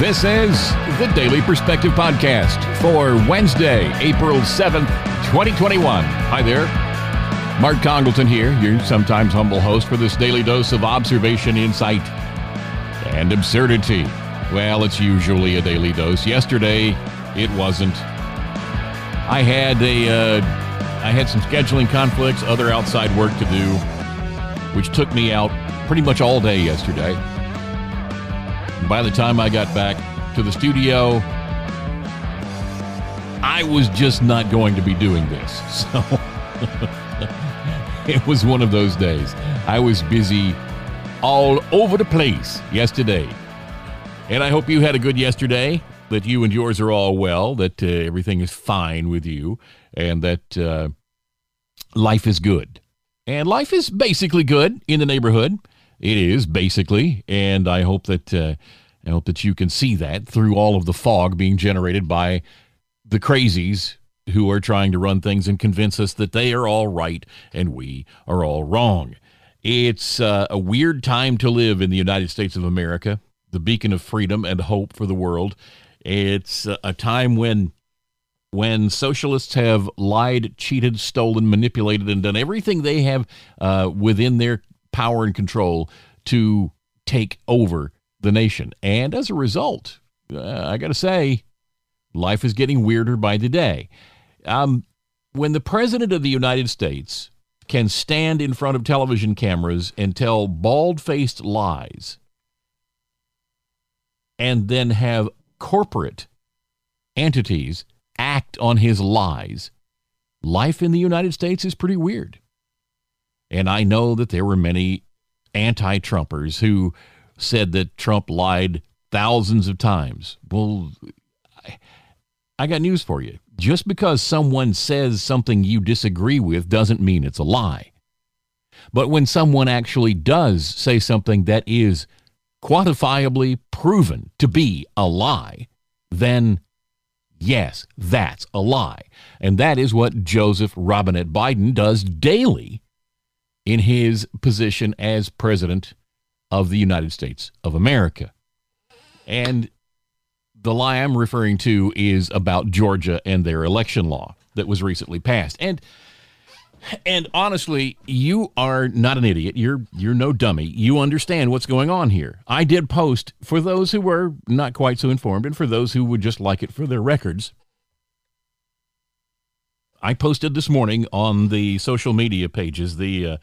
This is the Daily Perspective Podcast for Wednesday, April 7th, 2021. Hi there. Mark Congleton here, your sometimes humble host for this daily dose of observation, insight, and absurdity. Well, it's usually a daily dose. Yesterday, it wasn't. I had a, uh, I had some scheduling conflicts, other outside work to do, which took me out pretty much all day yesterday. By the time I got back to the studio, I was just not going to be doing this. So it was one of those days. I was busy all over the place yesterday. And I hope you had a good yesterday, that you and yours are all well, that uh, everything is fine with you, and that uh, life is good. And life is basically good in the neighborhood. It is basically, and I hope that uh, I hope that you can see that through all of the fog being generated by the crazies who are trying to run things and convince us that they are all right and we are all wrong. It's uh, a weird time to live in the United States of America, the beacon of freedom and hope for the world. It's a time when when socialists have lied, cheated, stolen, manipulated, and done everything they have uh, within their power and control to take over the nation. And as a result, uh, I got to say, life is getting weirder by the day. Um, when the President of the United States can stand in front of television cameras and tell bald faced lies and then have corporate entities act on his lies, life in the United States is pretty weird. And I know that there were many anti Trumpers who said that Trump lied thousands of times. Well, I, I got news for you. Just because someone says something you disagree with doesn't mean it's a lie. But when someone actually does say something that is quantifiably proven to be a lie, then yes, that's a lie. And that is what Joseph Robinette Biden does daily in his position as president of the United States of America. And the lie I'm referring to is about Georgia and their election law that was recently passed. And and honestly, you are not an idiot. You're you're no dummy. You understand what's going on here. I did post for those who were not quite so informed and for those who would just like it for their records. I posted this morning on the social media pages, the uh,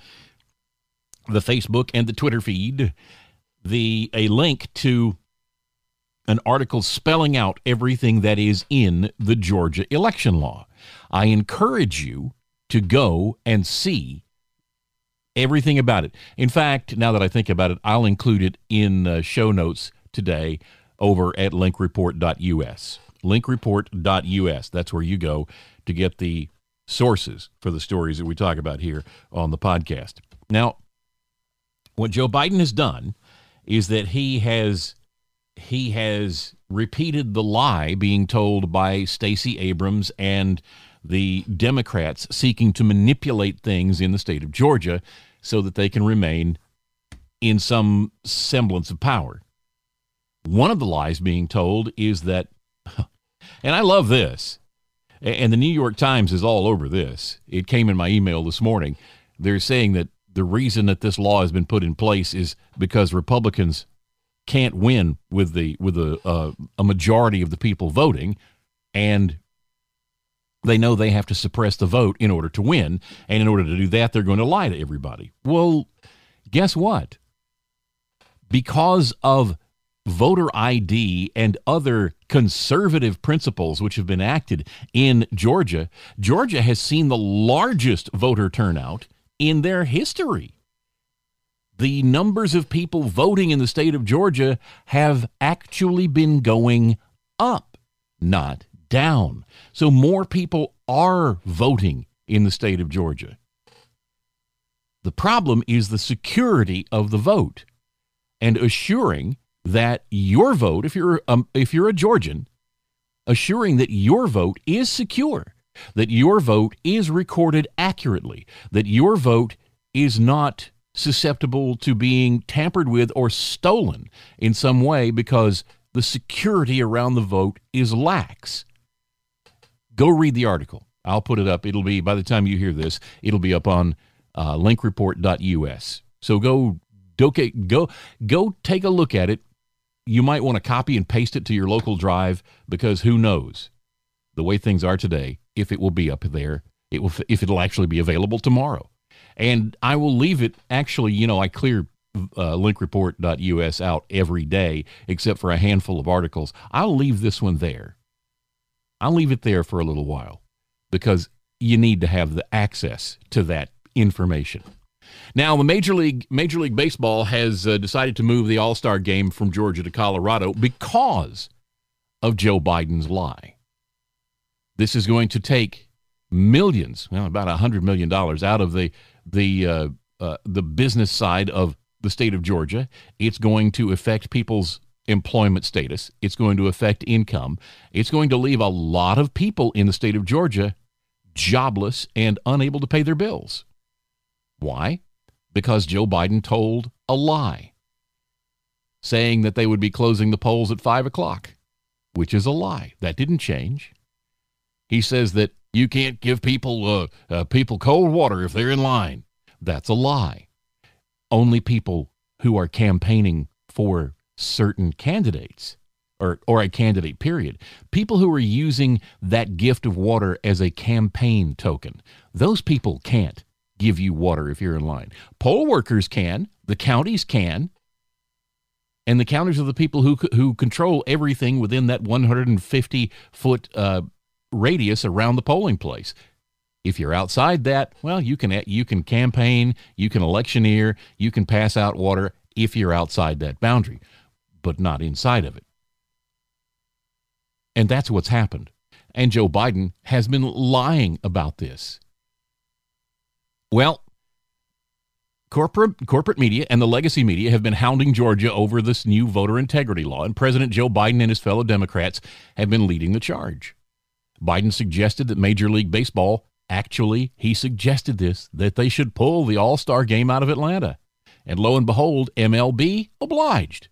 the Facebook and the Twitter feed, the a link to an article spelling out everything that is in the Georgia election law. I encourage you to go and see everything about it. In fact, now that I think about it, I'll include it in uh, show notes today over at linkreport.us. Linkreport.us. That's where you go to get the sources for the stories that we talk about here on the podcast. Now, what Joe Biden has done is that he has he has repeated the lie being told by Stacey Abrams and the Democrats seeking to manipulate things in the state of Georgia so that they can remain in some semblance of power. One of the lies being told is that, and I love this, and the New York Times is all over this. It came in my email this morning. They're saying that the reason that this law has been put in place is because Republicans can't win with the with a uh, a majority of the people voting, and they know they have to suppress the vote in order to win, and in order to do that, they're going to lie to everybody. Well, guess what? Because of voter ID and other conservative principles which have been acted in Georgia, Georgia has seen the largest voter turnout in their history. The numbers of people voting in the state of Georgia have actually been going up, not down. So more people are voting in the state of Georgia. The problem is the security of the vote and assuring that your vote, if you're um, if you're a Georgian, assuring that your vote is secure that your vote is recorded accurately, that your vote is not susceptible to being tampered with or stolen in some way because the security around the vote is lax. Go read the article. I'll put it up. It'll be, by the time you hear this, it'll be up on uh, linkreport.us. So go, go, go, go take a look at it. You might want to copy and paste it to your local drive because who knows the way things are today if it will be up there, it will, if it'll actually be available tomorrow. And I will leave it, actually, you know, I clear uh, linkreport.us out every day, except for a handful of articles. I'll leave this one there. I'll leave it there for a little while because you need to have the access to that information. Now, the Major League Major League Baseball has uh, decided to move the All Star game from Georgia to Colorado because of Joe Biden's lie. This is going to take millions, well, about a hundred million dollars, out of the the uh, uh, the business side of the state of Georgia. It's going to affect people's employment status. It's going to affect income. It's going to leave a lot of people in the state of Georgia jobless and unable to pay their bills. Why? Because Joe Biden told a lie, saying that they would be closing the polls at 5 o'clock, which is a lie. That didn't change. He says that you can't give people uh, uh, people cold water if they're in line. That's a lie. Only people who are campaigning for certain candidates or, or a candidate, period. People who are using that gift of water as a campaign token, those people can't give you water if you're in line. Poll workers can, the counties can, and the counties are the people who, who control everything within that 150 foot uh, radius around the polling place. If you're outside that, well, you can you can campaign, you can electioneer, you can pass out water if you're outside that boundary but not inside of it. And that's what's happened. And Joe Biden has been lying about this. Well, corporate corporate media and the legacy media have been hounding Georgia over this new voter integrity law, and President Joe Biden and his fellow Democrats have been leading the charge. Biden suggested that Major League Baseball actually he suggested this that they should pull the All-Star game out of Atlanta. And lo and behold, MLB obliged.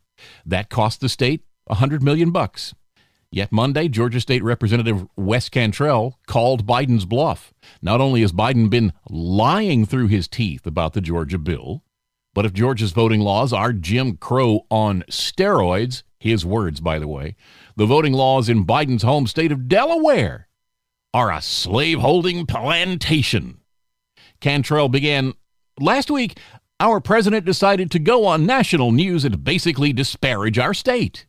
That cost the state a hundred million bucks. Yet Monday, Georgia State Representative Wes Cantrell called Biden's bluff. Not only has Biden been lying through his teeth about the Georgia bill, but if Georgia's voting laws are Jim Crow on steroids, his words, by the way, the voting laws in Biden's home state of Delaware are a slaveholding plantation. Cantrell began last week our president decided to go on national news and basically disparage our state.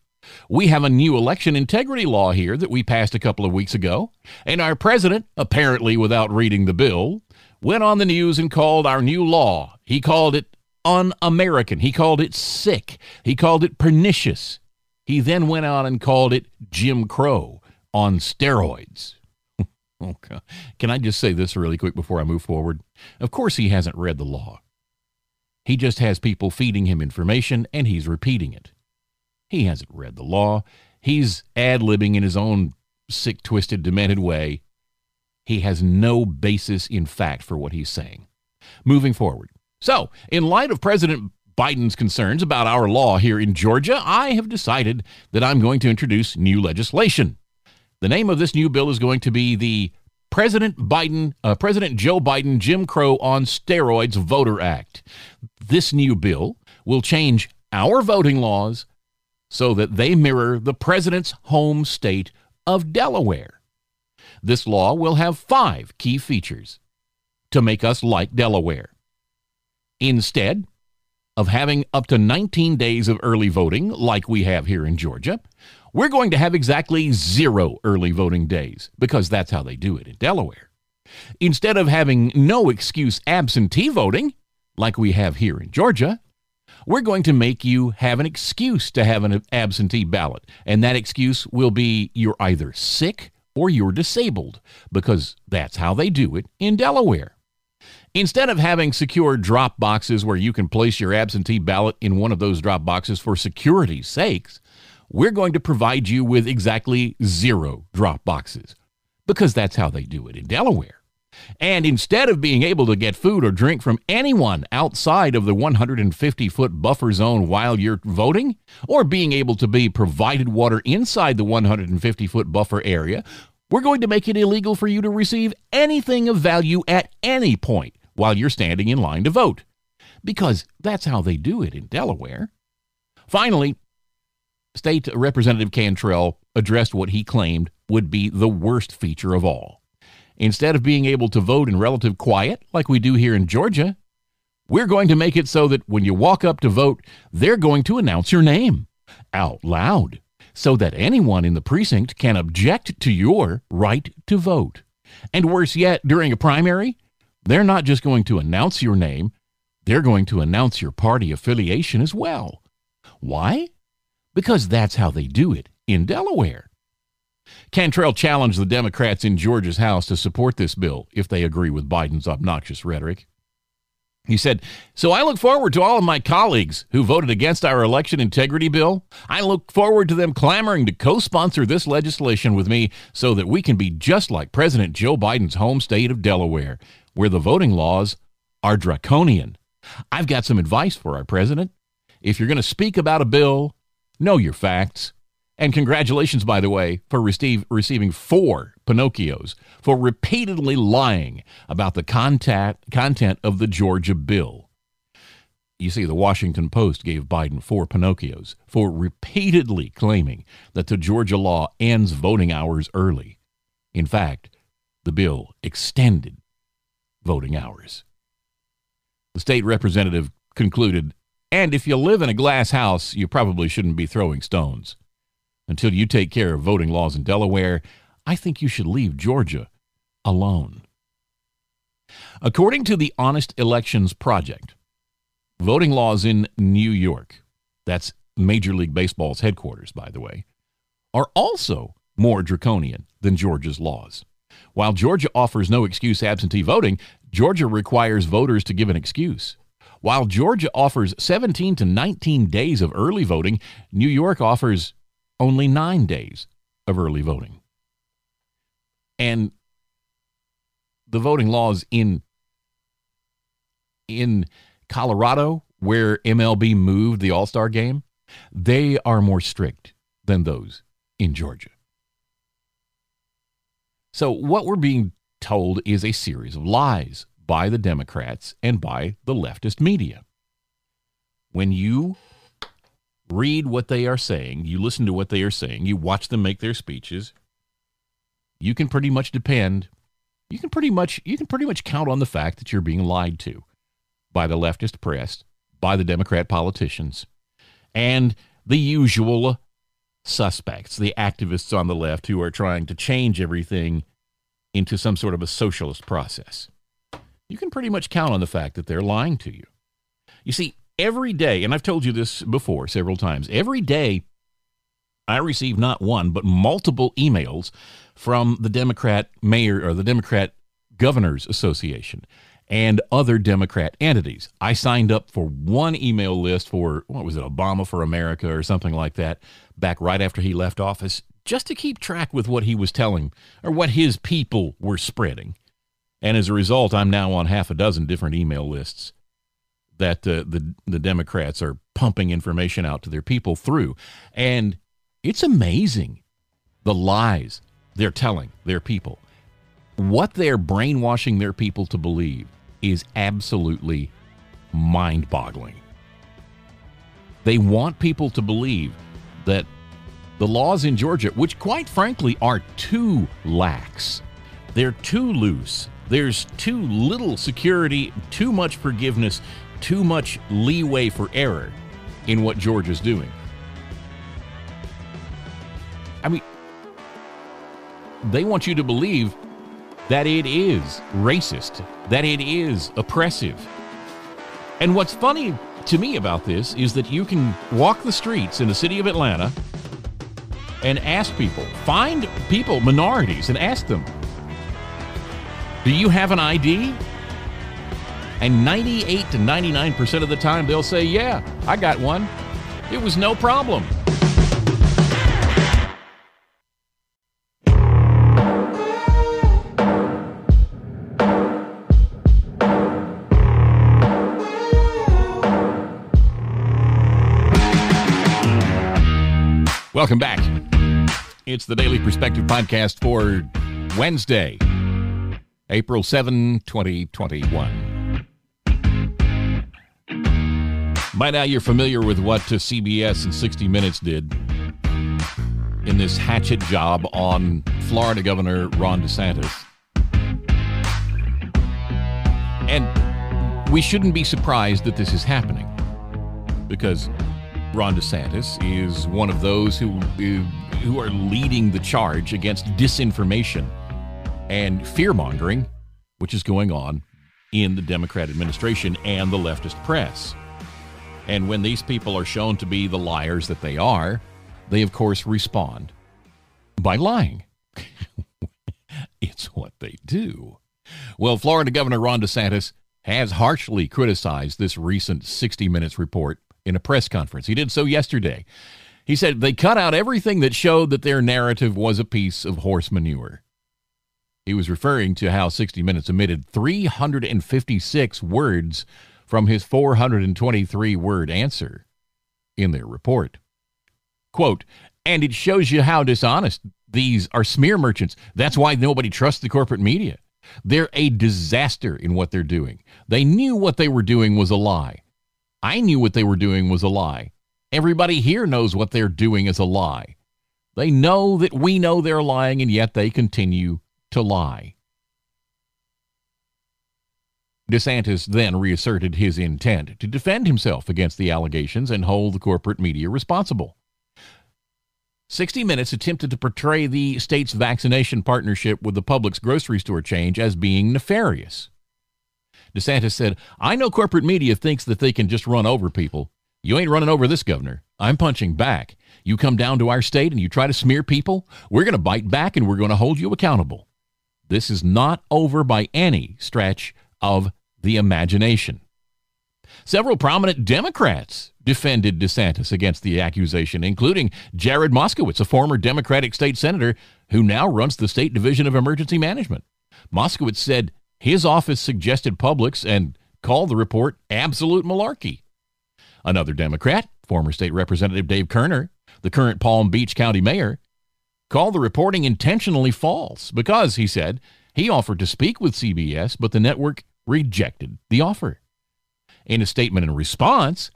We have a new election integrity law here that we passed a couple of weeks ago, and our president, apparently without reading the bill, went on the news and called our new law. He called it un American. He called it sick. He called it pernicious. He then went on and called it Jim Crow on steroids. Oh, okay. Can I just say this really quick before I move forward? Of course, he hasn't read the law. He just has people feeding him information and he's repeating it. He hasn't read the law. He's ad libbing in his own sick, twisted, demented way. He has no basis in fact for what he's saying. Moving forward. So, in light of President Biden's concerns about our law here in Georgia, I have decided that I'm going to introduce new legislation. The name of this new bill is going to be the President Biden, uh, President Joe Biden Jim Crow on Steroids Voter Act. This new bill will change our voting laws so that they mirror the president's home state of Delaware. This law will have five key features to make us like Delaware. Instead of having up to 19 days of early voting like we have here in Georgia, we're going to have exactly zero early voting days because that's how they do it in Delaware. Instead of having no excuse absentee voting, like we have here in Georgia, we're going to make you have an excuse to have an absentee ballot. And that excuse will be you're either sick or you're disabled, because that's how they do it in Delaware. Instead of having secure drop boxes where you can place your absentee ballot in one of those drop boxes for security's sakes, we're going to provide you with exactly zero drop boxes because that's how they do it in Delaware. And instead of being able to get food or drink from anyone outside of the 150 foot buffer zone while you're voting, or being able to be provided water inside the 150 foot buffer area, we're going to make it illegal for you to receive anything of value at any point while you're standing in line to vote. Because that's how they do it in Delaware. Finally, State Representative Cantrell addressed what he claimed would be the worst feature of all. Instead of being able to vote in relative quiet, like we do here in Georgia, we're going to make it so that when you walk up to vote, they're going to announce your name out loud so that anyone in the precinct can object to your right to vote. And worse yet, during a primary, they're not just going to announce your name, they're going to announce your party affiliation as well. Why? Because that's how they do it in Delaware. Cantrell challenged the Democrats in Georgia's House to support this bill if they agree with Biden's obnoxious rhetoric. He said, So I look forward to all of my colleagues who voted against our election integrity bill. I look forward to them clamoring to co sponsor this legislation with me so that we can be just like President Joe Biden's home state of Delaware, where the voting laws are draconian. I've got some advice for our president. If you're going to speak about a bill, know your facts. And congratulations, by the way, for receive, receiving four Pinocchios for repeatedly lying about the content, content of the Georgia bill. You see, the Washington Post gave Biden four Pinocchios for repeatedly claiming that the Georgia law ends voting hours early. In fact, the bill extended voting hours. The state representative concluded, and if you live in a glass house, you probably shouldn't be throwing stones. Until you take care of voting laws in Delaware, I think you should leave Georgia alone. According to the Honest Elections Project, voting laws in New York, that's Major League Baseball's headquarters, by the way, are also more draconian than Georgia's laws. While Georgia offers no excuse absentee voting, Georgia requires voters to give an excuse. While Georgia offers 17 to 19 days of early voting, New York offers only nine days of early voting. And the voting laws in in Colorado, where MLB moved the All Star game, they are more strict than those in Georgia. So, what we're being told is a series of lies by the Democrats and by the leftist media. When you read what they are saying, you listen to what they are saying, you watch them make their speeches, you can pretty much depend you can pretty much you can pretty much count on the fact that you're being lied to by the leftist press, by the Democrat politicians, and the usual suspects, the activists on the left who are trying to change everything into some sort of a socialist process. You can pretty much count on the fact that they're lying to you. You see, every day, and I've told you this before several times, every day I receive not one, but multiple emails from the Democrat mayor or the Democrat governors association and other Democrat entities. I signed up for one email list for, what was it, Obama for America or something like that, back right after he left office, just to keep track with what he was telling or what his people were spreading. And as a result, I'm now on half a dozen different email lists that uh, the the Democrats are pumping information out to their people through, and it's amazing the lies they're telling their people. What they're brainwashing their people to believe is absolutely mind-boggling. They want people to believe that the laws in Georgia, which quite frankly are too lax, they're too loose. There's too little security, too much forgiveness, too much leeway for error in what Georgia's doing. I mean, they want you to believe that it is racist, that it is oppressive. And what's funny to me about this is that you can walk the streets in the city of Atlanta and ask people, find people, minorities, and ask them, Do you have an ID? And 98 to 99% of the time, they'll say, Yeah, I got one. It was no problem. Welcome back. It's the Daily Perspective Podcast for Wednesday, April 7, 2021. By now, you're familiar with what uh, CBS and 60 Minutes did in this hatchet job on Florida Governor Ron DeSantis. And we shouldn't be surprised that this is happening because Ron DeSantis is one of those who who are leading the charge against disinformation and fear mongering, which is going on in the Democrat administration and the leftist press. And when these people are shown to be the liars that they are, they of course respond by lying. it's what they do. Well, Florida Governor Ron DeSantis has harshly criticized this recent 60 Minutes report in a press conference. He did so yesterday. He said they cut out everything that showed that their narrative was a piece of horse manure. He was referring to how 60 Minutes omitted 356 words from his 423 word answer in their report. Quote, and it shows you how dishonest these are smear merchants. That's why nobody trusts the corporate media. They're a disaster in what they're doing. They knew what they were doing was a lie. I knew what they were doing was a lie. Everybody here knows what they're doing is a lie. They know that we know they're lying, and yet they continue to lie. DeSantis then reasserted his intent to defend himself against the allegations and hold the corporate media responsible. 60 Minutes attempted to portray the state's vaccination partnership with the Publix grocery store change as being nefarious. DeSantis said, I know corporate media thinks that they can just run over people. You ain't running over this governor. I'm punching back. You come down to our state and you try to smear people, we're going to bite back and we're going to hold you accountable. This is not over by any stretch of the imagination. Several prominent Democrats defended DeSantis against the accusation, including Jared Moskowitz, a former Democratic state senator who now runs the State Division of Emergency Management. Moskowitz said his office suggested Publix and called the report absolute malarkey. Another Democrat, former state representative Dave Kerner, the current Palm Beach County mayor, called the reporting intentionally false because, he said, he offered to speak with CBS, but the network rejected the offer. In a statement in response,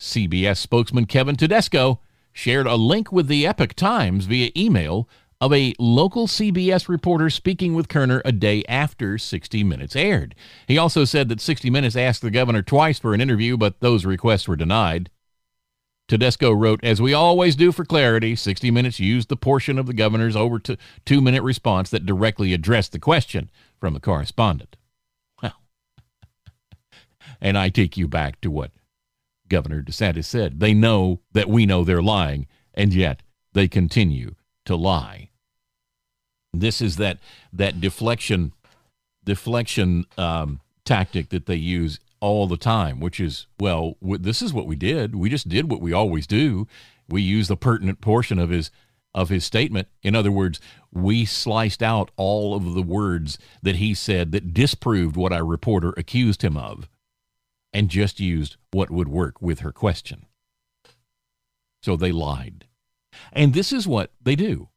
CBS spokesman Kevin Tedesco shared a link with the Epoch Times via email of a local CBS reporter speaking with Kerner a day after 60 Minutes aired. He also said that 60 Minutes asked the governor twice for an interview, but those requests were denied. Tedesco wrote, As we always do for clarity, 60 Minutes used the portion of the governor's over to two minute response that directly addressed the question from the correspondent. Well, and I take you back to what Governor DeSantis said. They know that we know they're lying, and yet they continue to lie. This is that that deflection deflection um, tactic that they use all the time, which is well, this is what we did. We just did what we always do. We used the pertinent portion of his of his statement. In other words, we sliced out all of the words that he said that disproved what our reporter accused him of, and just used what would work with her question. So they lied. And this is what they do.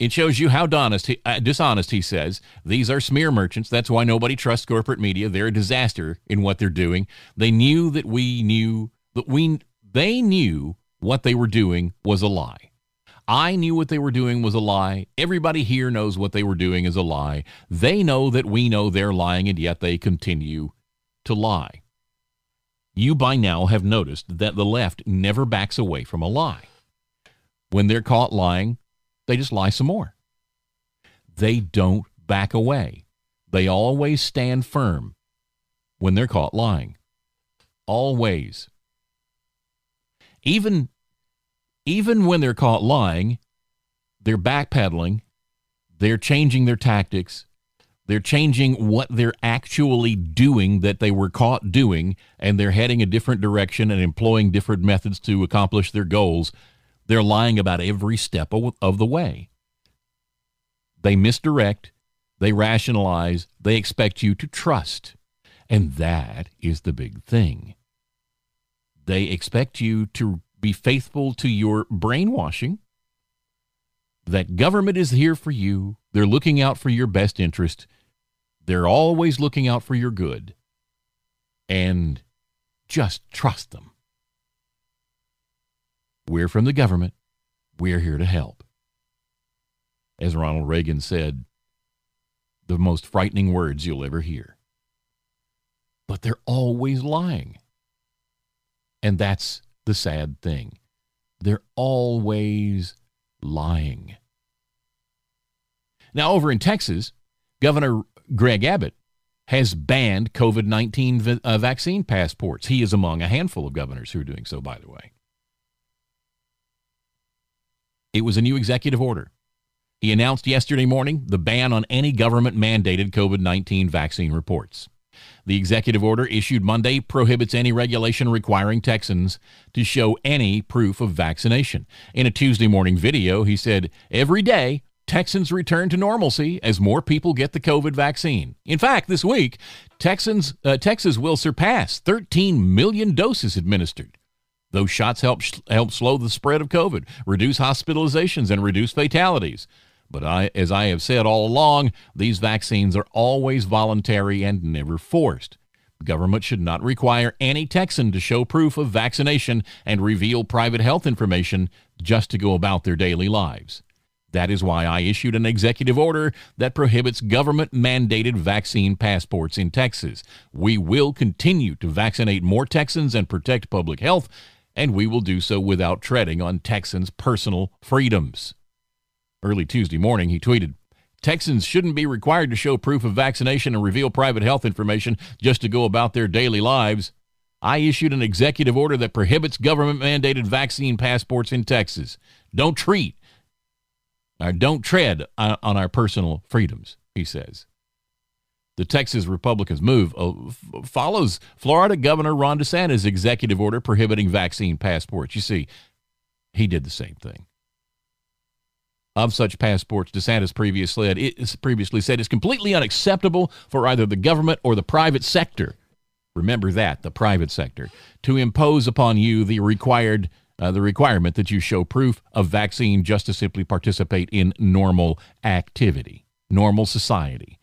It shows you how dishonest he, uh, dishonest he says. These are smear merchants. That's why nobody trusts corporate media. They're a disaster in what they're doing. They knew that we knew that we they knew what they were doing was a lie. I knew what they were doing was a lie. Everybody here knows what they were doing is a lie. They know that we know they're lying, and yet they continue to lie. You by now have noticed that the left never backs away from a lie. When they're caught lying, they just lie some more. They don't back away. They always stand firm when they're caught lying. Always. Even even when they're caught lying, they're backpedaling, they're changing their tactics, they're changing what they're actually doing that they were caught doing, and they're heading a different direction and employing different methods to accomplish their goals they're lying about every step of the way. They misdirect, they rationalize, they expect you to trust. And that is the big thing. They expect you to be faithful to your brainwashing that government is here for you. They're looking out for your best interest. They're always looking out for your good. And just trust them. We're from the government. We're here to help. As Ronald Reagan said, the most frightening words you'll ever hear. But they're always lying. And that's the sad thing. They're always lying. Now, over in Texas, Governor Greg Abbott has banned COVID 19 uh, vaccine passports. He is among a handful of governors who are doing so, by the way. It was a new executive order. He announced yesterday morning the ban on any government mandated COVID 19 vaccine reports. The executive order issued Monday prohibits any regulation requiring Texans to show any proof of vaccination. In a Tuesday morning video, he said, Every day, Texans return to normalcy as more people get the COVID vaccine. In fact, this week, Texans, uh, Texas will surpass 13 million doses administered. Those shots help, help slow the spread of COVID, reduce hospitalizations, and reduce fatalities. But I, as I have said all along, these vaccines are always voluntary and never forced. Government should not require any Texan to show proof of vaccination and reveal private health information just to go about their daily lives. That is why I issued an executive order that prohibits government mandated vaccine passports in Texas. We will continue to vaccinate more Texans and protect public health, and we will do so without treading on Texans' personal freedoms. Early Tuesday morning, he tweeted, Texans shouldn't be required to show proof of vaccination and reveal private health information just to go about their daily lives. I issued an executive order that prohibits government mandated vaccine passports in Texas. Don't treat or don't tread uh, on, our personal freedoms, he says. The Texas Republicans' move uh, follows Florida Governor Ron DeSantis' executive order prohibiting vaccine passports. You see, he did the same thing. Of such passports, DeSantis previously said, it previously said it's completely unacceptable for either the government or the private sector. Remember that, the private sector, to impose upon you the required uh, the requirement that you show proof of vaccine just to simply participate in normal activity, normal society.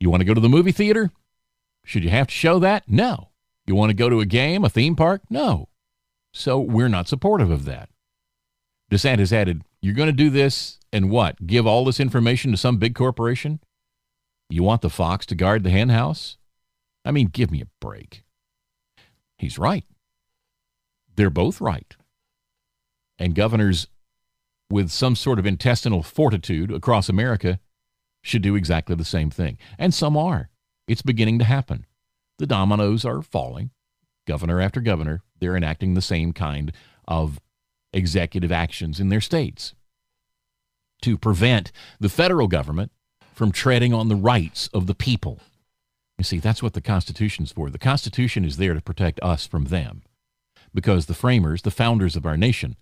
You want to go to the movie theater? Should you have to show that? No. You want to go to a game, a theme park? No. So we're not supportive of that. DeSantis added, You're going to do this and what? Give all this information to some big corporation? You want the fox to guard the henhouse? I mean, give me a break. He's right. They're both right. And governors with some sort of intestinal fortitude across America should do exactly the same thing. And some are. It's beginning to happen. The dominoes are falling. Governor after governor, they're enacting the same kind of executive actions in their states to prevent the federal government from treading on the rights of the people. You see, that's what the Constitution's for. The Constitution is there to protect us from them because the framers, the founders of our nation,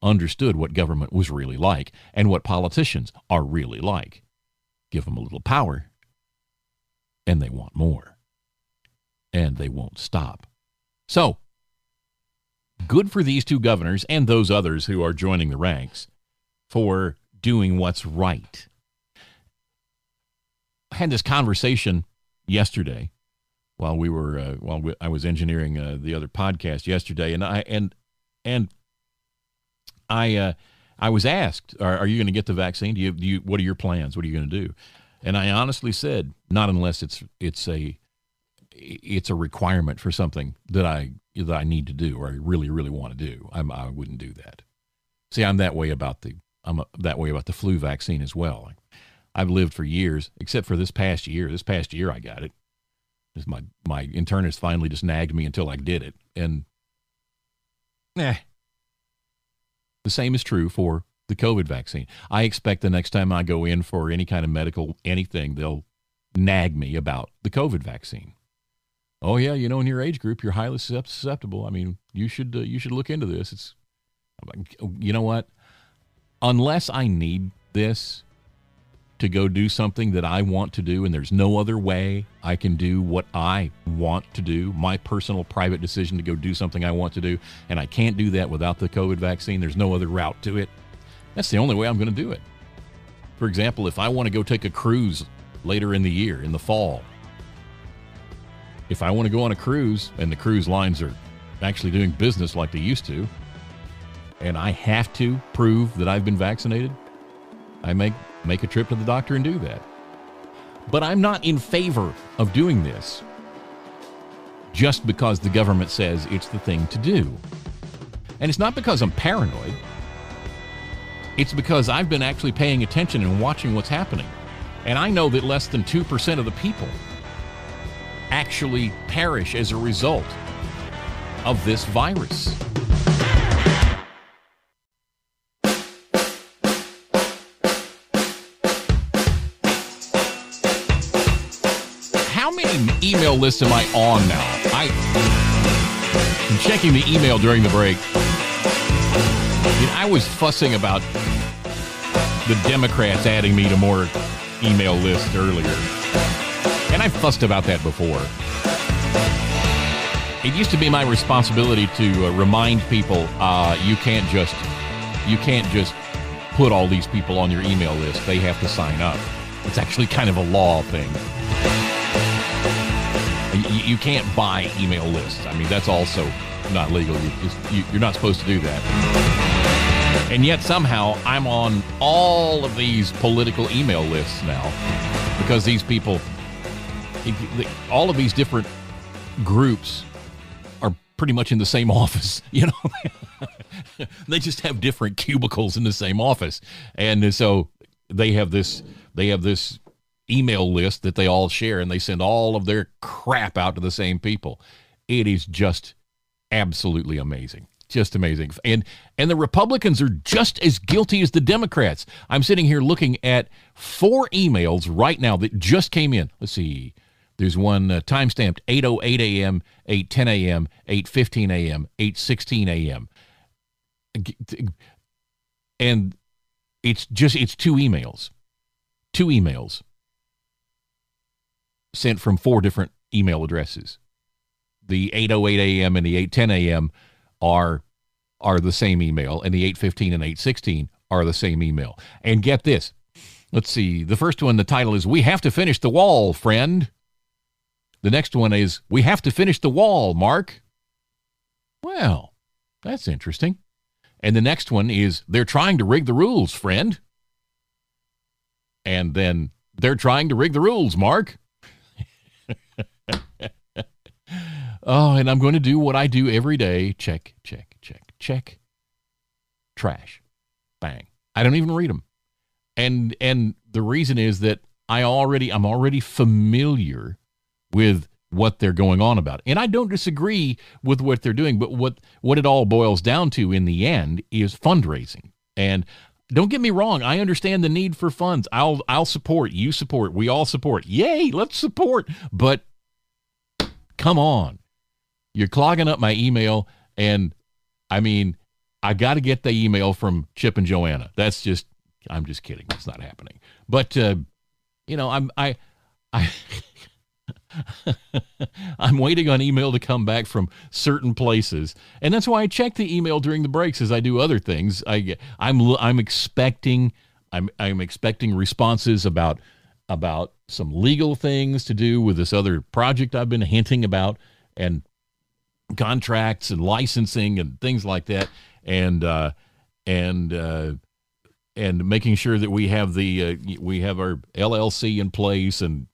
understood what government was really like and what politicians are really like. Give them a little power, and they want more. And they won't stop. So, good for these two governors and those others who are joining the ranks for doing what's right. I had this conversation yesterday while we were uh, while we, I was engineering uh, the other podcast yesterday, and I and and I uh, I was asked, "Are, are you going to get the vaccine? Do you, do you what are your plans? What are you going to do?" And I honestly said, "Not unless it's it's a it's a requirement for something that I that I need to do or I really really want to do. I'm, I wouldn't do that." See, I'm that way about the I'm a, that way about the flu vaccine as well. I've lived for years, except for this past year. This past year, I got it my my internist finally just nagged me until I did it, and eh. The same is true for the COVID vaccine. I expect the next time I go in for any kind of medical anything, they'll nag me about the COVID vaccine. Oh yeah, you know, in your age group, you're highly susceptible. I mean, you should uh, you should look into this. It's, you know what? Unless I need this, to go do something that I want to do, and there's no other way I can do what I want to do, my personal private decision to go do something I want to do, and I can't do that without the COVID vaccine, there's no other route to it. That's the only way I'm going to do it. For example, if I want to go take a cruise later in the year, in the fall, if I want to go on a cruise and the cruise lines are actually doing business like they used to, and I have to prove that I've been vaccinated, I make make a trip to the doctor and do that. But I'm not in favor of doing this just because the government says it's the thing to do. And it's not because I'm paranoid. It's because I've been actually paying attention and watching what's happening. And I know that less than 2% of the people actually perish as a result of this virus. Email lists am I on now? I, am checking the email during the break. I, mean, I was fussing about the Democrats adding me to more email lists earlier. And I've fussed about that before. It used to be my responsibility to uh, remind people uh, you can't just you can't just put all these people on your email list. They have to sign up. It's actually kind of a law thing. You, can't buy email lists. I mean, that's also not legal. You, you're not supposed to do that. And yet somehow I'm on all of these political email lists now because these people all of these different groups are pretty much in the same office, you know. they just have different cubicles in the same office. And so they have this they have this email list that they all share and they send all of their crap out to the same people. It is just absolutely amazing. Just amazing. And and the Republicans are just as guilty as the Democrats. I'm sitting here looking at four emails right now that just came in. Let's see. There's one uh, time stamped 8:08 a.m., 8:10 a.m., 8:15 a.m., 8:16 a.m. And it's just it's two emails. Two emails sent from four different email addresses. The 8:08 a.m. and the 8:10 a.m. are are the same email and the 8:15 and 8:16 are the same email. And get this. Let's see. The first one the title is We have to finish the wall, friend. The next one is, We have to finish the wall, Mark. Well, that's interesting. And the next one is, They're trying to rig the rules, friend. And then, They're trying to rig the rules, Mark. Oh, and I'm going to do what I do every day check, check, check, check. Trash. Bang. I don't even read them. And and the reason is that I already I'm already familiar with what they're going on about. And I don't disagree with what they're doing, but what what it all boils down to in the end is fundraising. And don't get me wrong, I understand the need for funds. I'll I'll support, you support, we all support. Yay, let's support. But come on. You're clogging up my email and I mean, I got to get the email from Chip and Joanna. That's just I'm just kidding. It's not happening. But uh, you know, I'm I I I'm waiting on email to come back from certain places, and that's why I check the email during the breaks as I do other things. I I'm I'm expecting I'm I'm expecting responses about about some legal things to do with this other project I've been hinting about, and contracts and licensing and things like that, and uh, and uh, and making sure that we have the uh, we have our LLC in place and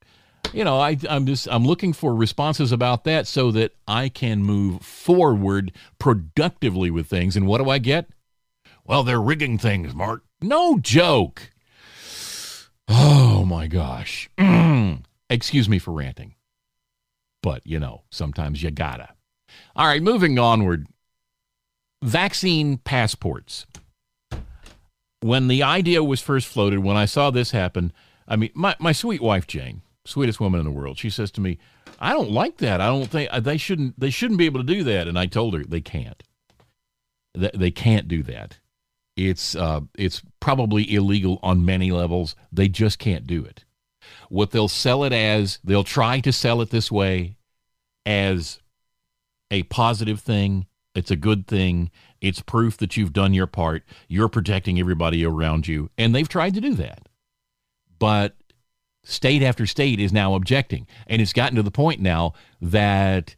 you know, I, I'm just I'm looking for responses about that so that I can move forward productively with things. And what do I get? Well, they're rigging things, Mark. No joke. Oh my gosh. Excuse me for ranting. But, you know, sometimes you gotta. All right, moving onward. Vaccine passports. When the idea was first floated, when I saw this happen, I mean, my, my sweet wife, Jane, sweetest woman in the world. She says to me, "I don't like that. I don't think uh, they shouldn't. They shouldn't be able to do that." And I told her they can't. They can't do that. It's uh, it's probably illegal on many levels. They just can't do it. What they'll sell it as, they'll try to sell it this way as a positive thing. It's a good thing. It's proof that you've done your part. You're protecting everybody around you. And they've tried to do that. But state after state is now objecting. And it's gotten to the point now that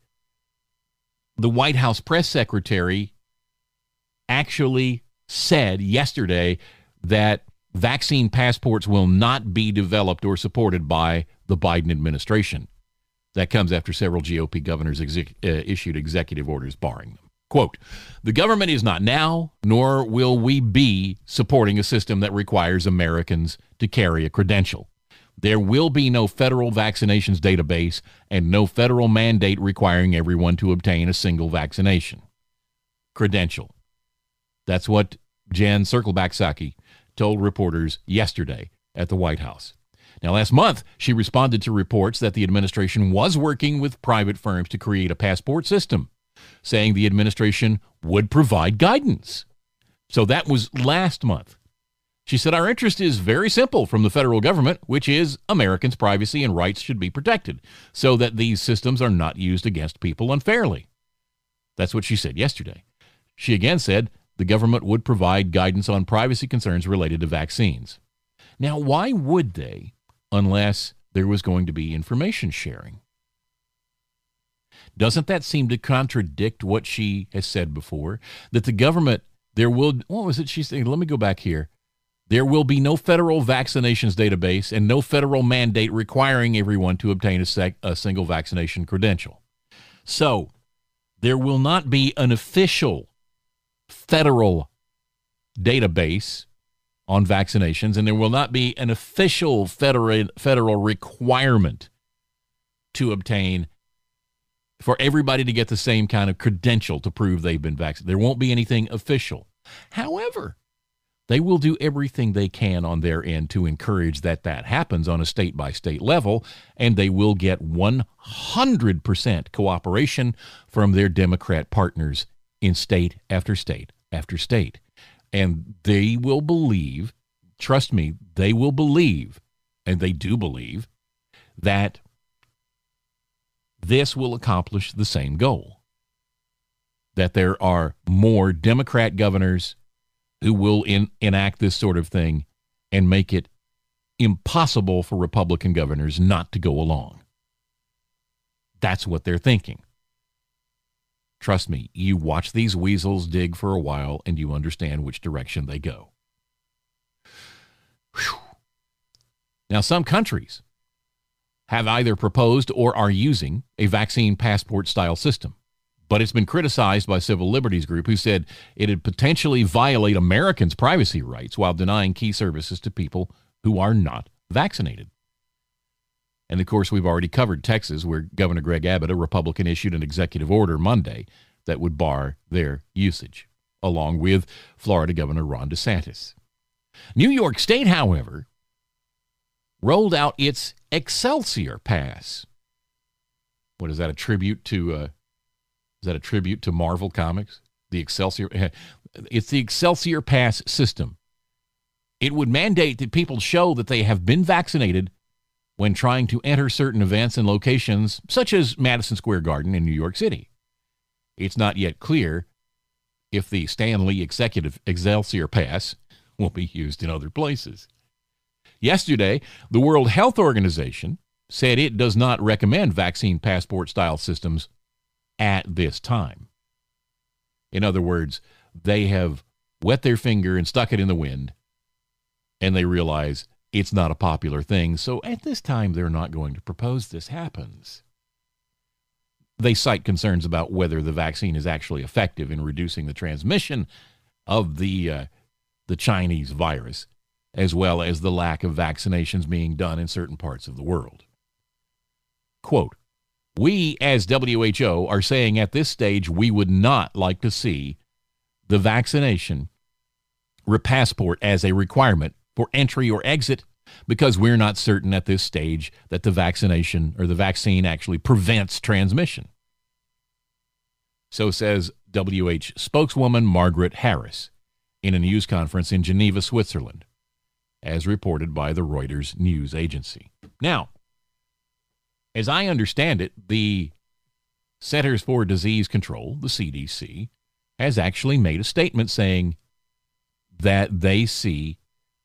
the White House press secretary actually said yesterday that vaccine passports will not be developed or supported by the Biden administration. That comes after several GOP governors uh, issued executive orders barring them. Quote, the government is not now, nor will we be supporting a system that requires Americans to carry a credential. There will be no federal vaccinations database and no federal mandate requiring everyone to obtain a single vaccination. Credential. That's what Jen Circleback Psaki told reporters yesterday at the White House. Now, last month, she responded to reports that the administration was working with private firms to create a passport system, saying the administration would provide guidance. So that was last month. She said, Our interest is very simple from the federal government, which is Americans' privacy and rights should be protected so that these systems are not used against people unfairly. That's what she said yesterday. She again said the government would provide guidance on privacy concerns related to vaccines. Now, why would they unless there was going to be information sharing? Doesn't that seem to contradict what she has said before? That the government, there will, what was it she said? Let me go back here. There will be no federal vaccinations database and no federal mandate requiring everyone to obtain a, sec, a single vaccination credential. So, there will not be an official federal database on vaccinations, and there will not be an official federal, federal requirement to obtain for everybody to get the same kind of credential to prove they've been vaccinated. There won't be anything official. However, they will do everything they can on their end to encourage that that happens on a state by state level, and they will get 100% cooperation from their Democrat partners in state after state after state. And they will believe, trust me, they will believe, and they do believe, that this will accomplish the same goal. That there are more Democrat governors who will in, enact this sort of thing and make it impossible for Republican governors not to go along. That's what they're thinking. Trust me, you watch these weasels dig for a while and you understand which direction they go. Whew. Now, some countries have either proposed or are using a vaccine passport style system, but it's been criticized by civil liberties group who said it'd potentially violate Americans' privacy rights while denying key services to people who are not vaccinated. And of course, we've already covered Texas, where Governor Greg Abbott, a Republican, issued an executive order Monday that would bar their usage, along with Florida Governor Ron DeSantis. New York State, however, rolled out its Excelsior Pass. What is that a tribute to? Uh, is that a tribute to Marvel Comics? The Excelsior. It's the Excelsior Pass system. It would mandate that people show that they have been vaccinated when trying to enter certain events and locations, such as Madison Square Garden in New York City. It's not yet clear if the Stan Lee Executive Excelsior Pass will be used in other places. Yesterday, the World Health Organization said it does not recommend vaccine passport style systems at this time. In other words, they have wet their finger and stuck it in the wind, and they realize it's not a popular thing. So at this time, they're not going to propose this happens. They cite concerns about whether the vaccine is actually effective in reducing the transmission of the uh, the Chinese virus, as well as the lack of vaccinations being done in certain parts of the world. Quote, we as WHO are saying at this stage we would not like to see the vaccination passport as a requirement for entry or exit because we're not certain at this stage that the vaccination or the vaccine actually prevents transmission. So says WH spokeswoman Margaret Harris. in a news conference in Geneva, Switzerland, as reported by the Reuters news agency. Now, as I understand it, the Centers for Disease Control, the CDC, has actually made a statement saying that they see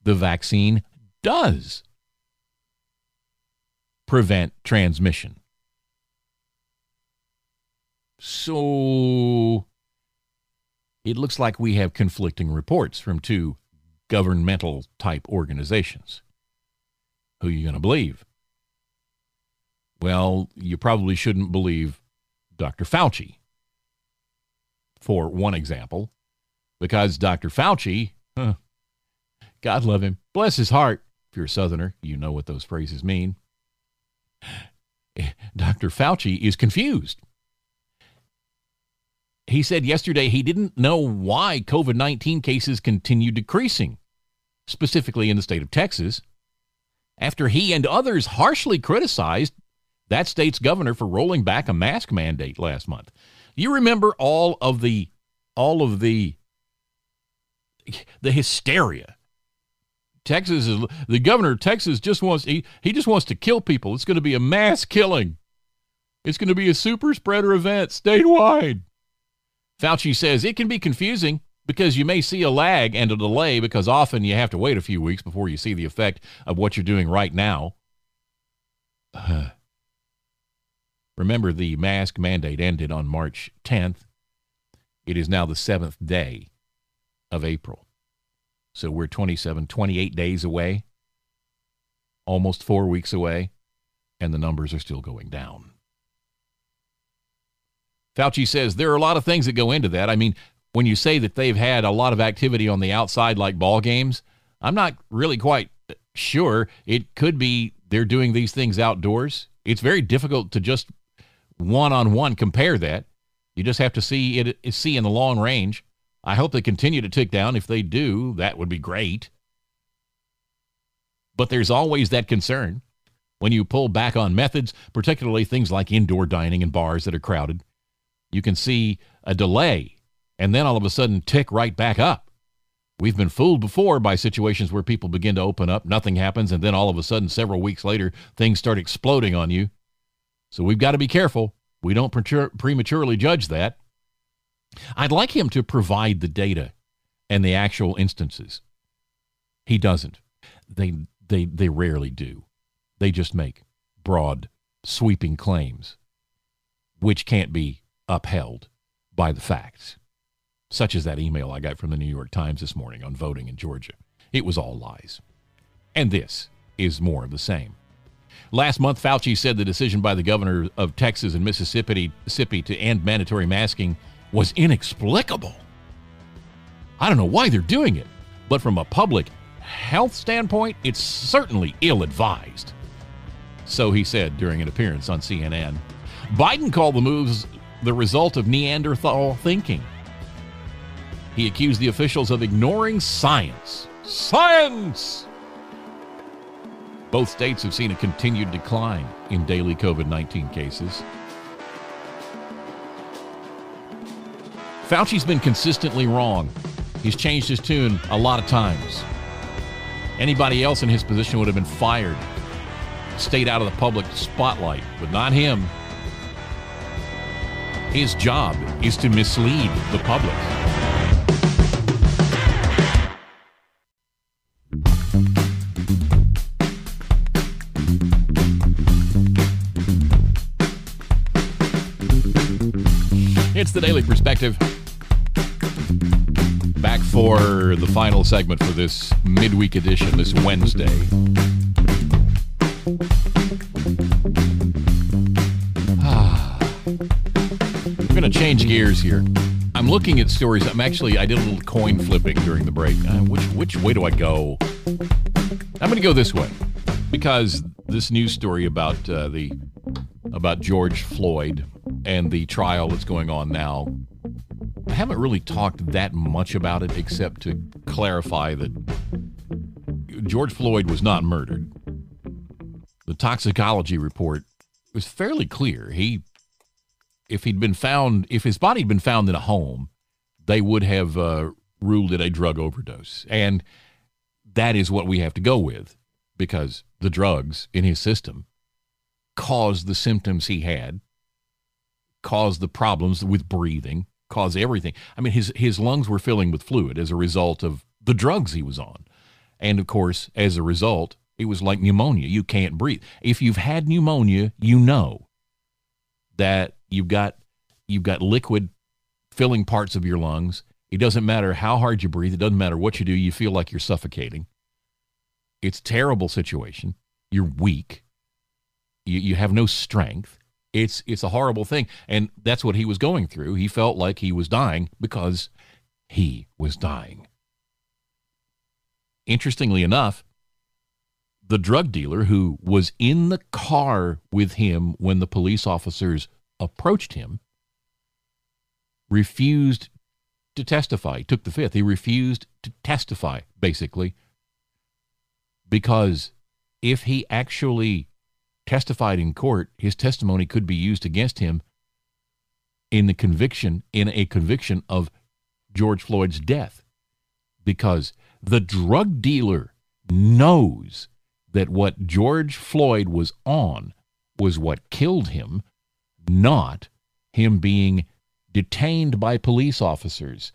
the vaccine does prevent transmission. So it looks like we have conflicting reports from two governmental type organizations. Who are you going to believe? Well, you probably shouldn't believe Dr. Fauci, for one example, because Dr. Fauci, huh, God love him, bless his heart. If you're a Southerner, you know what those phrases mean. Dr. Fauci is confused. He said yesterday he didn't know why COVID 19 cases continued decreasing, specifically in the state of Texas, after he and others harshly criticized that state's governor for rolling back a mask mandate last month. You remember all of the all of the the hysteria. Texas is the governor of Texas just wants he, he just wants to kill people. It's going to be a mass killing. It's going to be a super spreader event statewide. Fauci says it can be confusing because you may see a lag and a delay because often you have to wait a few weeks before you see the effect of what you're doing right now. Remember, the mask mandate ended on March 10th. It is now the seventh day of April. So we're 27, 28 days away, almost four weeks away, and the numbers are still going down. Fauci says there are a lot of things that go into that. I mean, when you say that they've had a lot of activity on the outside, like ball games, I'm not really quite sure. It could be they're doing these things outdoors. It's very difficult to just one on one compare that. You just have to see it see in the long range. I hope they continue to tick down. If they do, that would be great. But there's always that concern when you pull back on methods, particularly things like indoor dining and bars that are crowded you can see a delay and then all of a sudden tick right back up. We've been fooled before by situations where people begin to open up, nothing happens, and then all of a sudden, several weeks later, things start exploding on you. So we've got to be careful. We don't prematurely judge that. I'd like him to provide the data and the actual instances. He doesn't. They, they, they rarely do. They just make broad, sweeping claims, which can't be upheld by the facts, such as that email I got from the New York Times this morning on voting in Georgia. It was all lies. And this is more of the same. Last month, Fauci said the decision by the governor of Texas and Mississippi, to end mandatory masking was inexplicable. I don't know why they're doing it, but from a public health standpoint, it's certainly ill advised. So he said during an appearance on CNN. Biden called the moves the result of Neanderthal thinking. He accused the officials of ignoring science. Science! Both states have seen a continued decline in daily COVID 19 cases. Fauci's been consistently wrong. He's changed his tune a lot of times. Anybody else in his position would have been fired, stayed out of the public spotlight, but not him. His job is to mislead the public. It's the Daily Perspective. For the final segment for this midweek edition this Wednesday. going to change gears here. I'm looking at stories. I'm actually I did a little coin flipping during the break. Uh, which which way do I go? I'm going to go this way because this news story about uh, the about George Floyd and the trial that's going on now. I haven't really talked that much about it except to clarify that George Floyd was not murdered. The toxicology report was fairly clear. He if he'd been found, if his body had been found in a home, they would have uh, ruled it a drug overdose. And that is what we have to go with because the drugs in his system caused the symptoms he had, caused the problems with breathing, caused everything. I mean, his, his lungs were filling with fluid as a result of the drugs he was on. And of course, as a result, it was like pneumonia. You can't breathe. If you've had pneumonia, you know that you've got you've got liquid filling parts of your lungs. It doesn't matter how hard you breathe, it doesn't matter what you do, you feel like you're suffocating. It's a terrible situation. You're weak. You, you have no strength. It's it's a horrible thing. And that's what he was going through. He felt like he was dying because he was dying. Interestingly enough, the drug dealer who was in the car with him when the police officers approached him refused to testify. He took the fifth. He refused to testify, basically, because if he actually testified in court, his testimony could be used against him in the conviction, in a conviction of George Floyd's death, because the drug dealer knows that what George Floyd was on was what killed him, not him being detained by police officers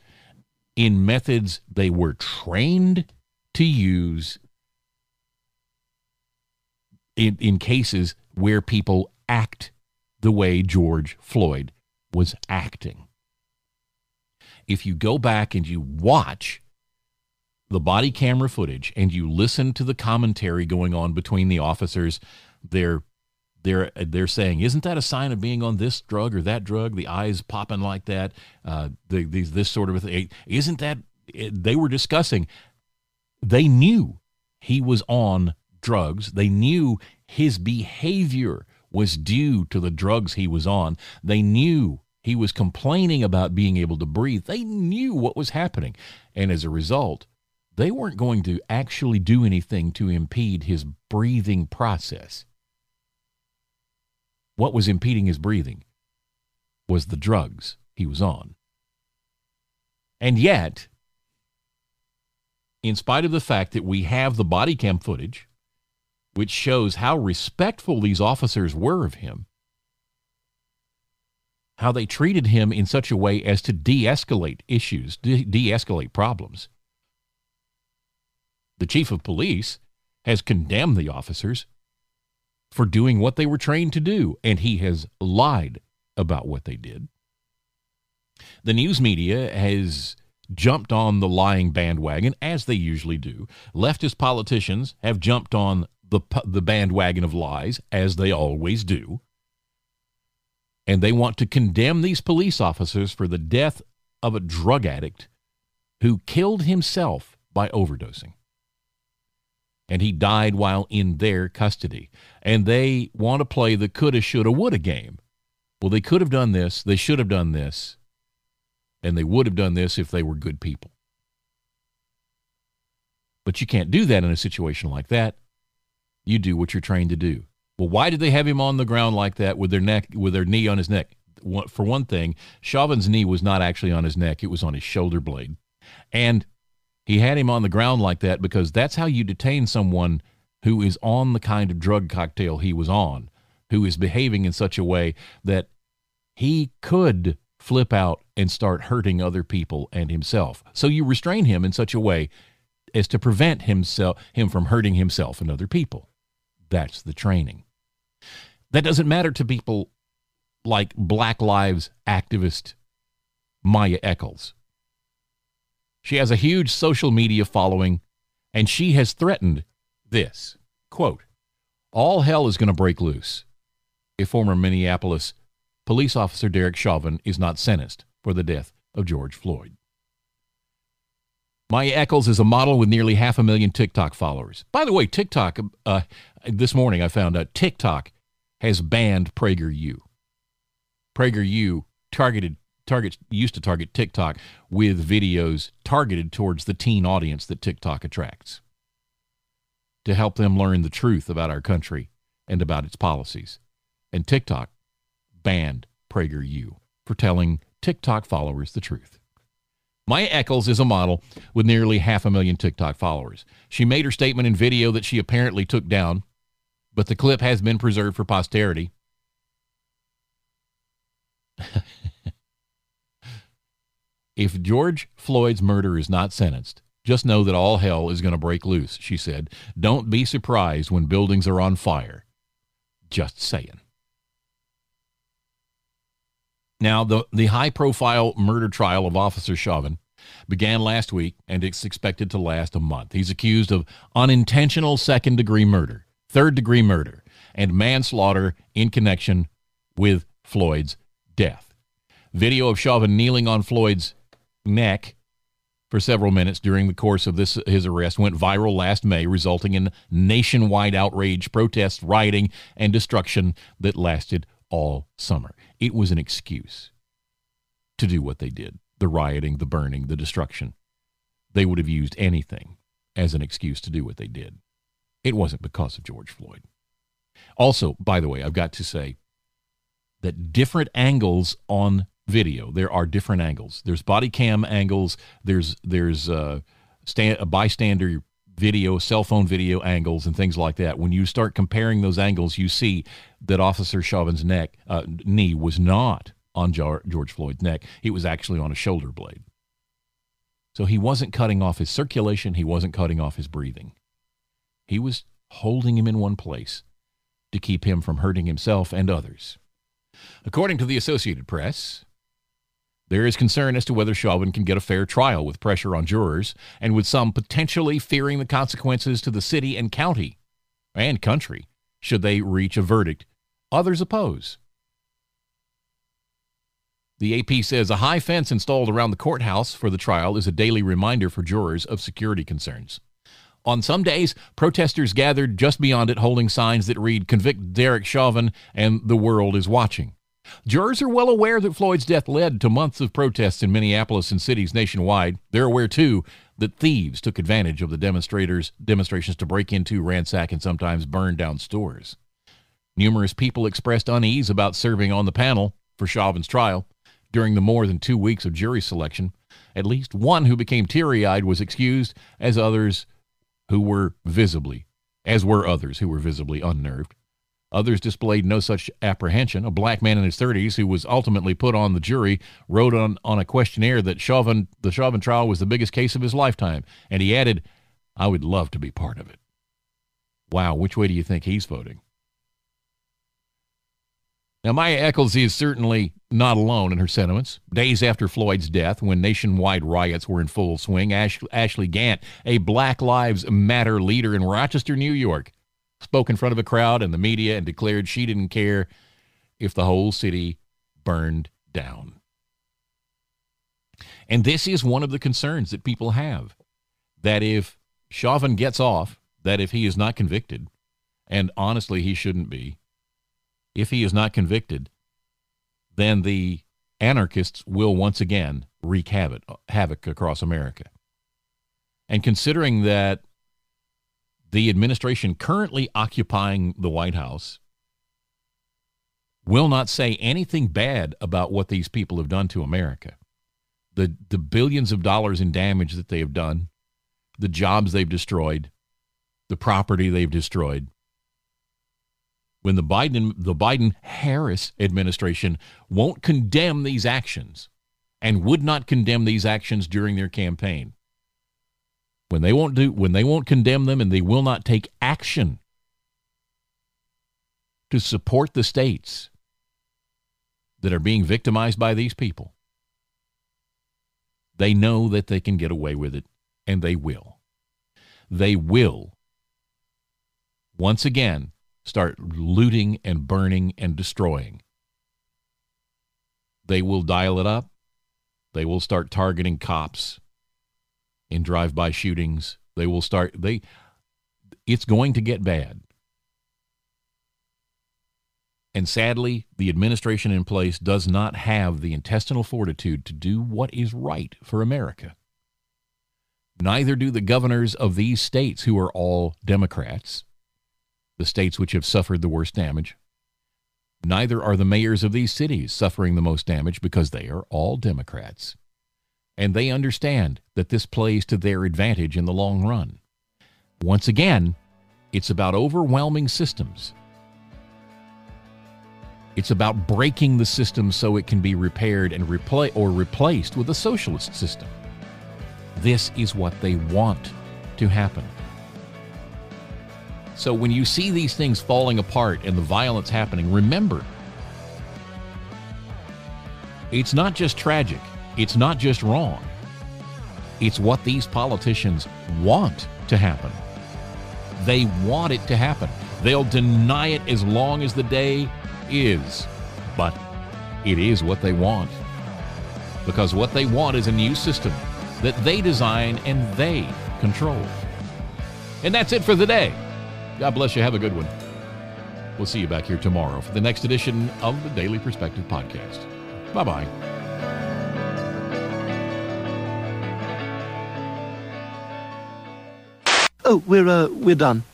in methods they were trained to use in, in cases where people act the way George Floyd was acting. If you go back and you watch the body camera footage and you listen to the commentary going on between the officers, they're they're they're saying, isn't that a sign of being on this drug or that drug? The eyes popping like that, uh, the, these this sort of thing. Isn't that? They were discussing. They knew he was on drugs. They knew his behavior was due to the drugs he was on. They knew he was complaining about being able to breathe. They knew what was happening, and as a result, they weren't going to actually do anything to impede his breathing process. What was impeding his breathing was the drugs he was on. And yet, in spite of the fact that we have the body cam footage, which shows how respectful these officers were of him, how they treated him in such a way as to de escalate issues, de escalate problems. The chief of police has condemned the officers for doing what they were trained to do, and he has lied about what they did. The news media has jumped on the lying bandwagon, as they usually do. Leftist politicians have jumped on the, the bandwagon of lies, as they always do. And they want to condemn these police officers for the death of a drug addict who killed himself by overdosing and he died while in their custody. And they want to play the coulda, shoulda, woulda game. Well, they could have done this, they should have done this, and they would have done this if they were good people. But you can't do that in a situation like that. You do what you're trained to do. Well, why did they have him on the ground like that with their neck, with their knee on his neck? For one thing, Chauvin's knee was not actually on his neck; it was on his shoulder blade, and he had him on the ground like that because that's how you detain someone who is on the kind of drug cocktail he was on, who is behaving in such a way that he could flip out and start hurting other people and himself. So you restrain him in such a way as to prevent himself him from hurting himself and other people. That's the training. That doesn't matter to people like Black Lives activist Maya Echols. She has a huge social media following, and she has threatened this quote, All hell is going to break loose if former Minneapolis police officer Derek Chauvin is not sentenced for the death of George Floyd. Maya Echols is a model with nearly half a million TikTok followers. By the way, TikTok, uh, this morning I found out TikTok has banned PragerU. PragerU targeted targets used to target TikTok with videos targeted towards the teen audience that TikTok attracts to help them learn the truth about our country and about its policies. And TikTok banned PragerU for telling TikTok followers the truth. Maya Echols is a model with nearly half a million TikTok followers. She made her statement in video that she apparently took down, but the clip has been preserved for posterity. if George Floyd's murder is not sentenced, just know that all hell is going to break loose, she said. Don't be surprised when buildings are on fire. Just saying. Now, the, the high profile murder trial of Officer Chauvin began last week and it's expected to last a month. He's accused of unintentional second degree murder, third degree murder, and manslaughter in connection with Floyd's death. Video of Chauvin kneeling on Floyd's neck for several minutes during the course of this his arrest went viral last May, resulting in nationwide outrage, protests, rioting, and destruction that lasted all summer. It was an excuse to do what they did the rioting, the burning, the destruction. They would have used anything as an excuse to do what they did. It wasn't because of George Floyd. Also, by the way, I've got to say that different angles on video. There are different angles. There's body cam angles. There's there's uh, stand, bystander video, cell phone video angles, and things like that. When you start comparing those angles, you see that Officer Chauvin's neck uh, knee was not on George Floyd's neck. It was actually on a shoulder blade. So he wasn't cutting off his circulation. He wasn't cutting off his breathing. He was holding him in one place to keep him from hurting himself and others. According to the Associated Press, there is concern as to whether Chauvin can get a fair trial with pressure on jurors and with some potentially fearing the consequences to the city and county and country should they reach a verdict. Others oppose. The AP says a high fence installed around the courthouse for the trial is a daily reminder for jurors of security concerns. On some days, protesters gathered just beyond it holding signs that read, Convict Derek Chauvin and the world is watching. Jurors are well aware that Floyd's death led to months of protests in Minneapolis and cities nationwide. They're aware, too, that thieves took advantage of the demonstrators demonstrations to break into, ransack, and sometimes burn down stores. Numerous people expressed unease about serving on the panel for Chauvin's trial during the more than two weeks of jury selection. At least one who became teary eyed was excused, as others who were visibly, as were others who were visibly unnerved. Others displayed no such apprehension. A black man in his 30s who was ultimately put on the jury wrote on, on a questionnaire that Chauvin, the Chauvin trial was the biggest case of his lifetime. And he added, I would love to be part of it. Wow, which way do you think he's voting? Now, Maya Echols is certainly not alone in her sentiments. Days after Floyd's death, when nationwide riots were in full swing, Ash- Ashley Gant, a Black Lives Matter leader in Rochester, New York, spoke in front of a crowd and the media and declared she didn't care if the whole city burned down. And this is one of the concerns that people have that if Chauvin gets off, that if he is not convicted, and honestly, he shouldn't be, if he is not convicted, then the anarchists will once again wreak havoc, havoc across America. And considering that the administration currently occupying the White House will not say anything bad about what these people have done to America. The, the billions of dollars in damage that they have done, the jobs they've destroyed, the property they've destroyed. When the Biden the Biden Harris administration won't condemn these actions and would not condemn these actions during their campaign, when they won't do when they won't condemn them and they will not take action to support the states that are being victimized by these people they know that they can get away with it and they will. They will once again start looting and burning and destroying. They will dial it up. They will start targeting cops in drive-by shootings. They will start they it's going to get bad. And sadly, the administration in place does not have the intestinal fortitude to do what is right for America. Neither do the governors of these states, who are all Democrats, the states which have suffered the worst damage. Neither are the mayors of these cities suffering the most damage because they are all Democrats. And they understand that this plays to their advantage in the long run. Once again, it's about overwhelming systems. It's about breaking the system so it can be repaired and repla- or replaced with a socialist system. This is what they want to happen. So when you see these things falling apart and the violence happening, remember it's not just tragic, it's not just wrong. It's what these politicians want to happen. They want it to happen. They'll deny it as long as the day is, but it is what they want. Because what they want is a new system that they design and they control. And that's it for the day. God bless you. Have a good one. We'll see you back here tomorrow for the next edition of the Daily Perspective Podcast. Bye bye. Oh, we're uh, we're done.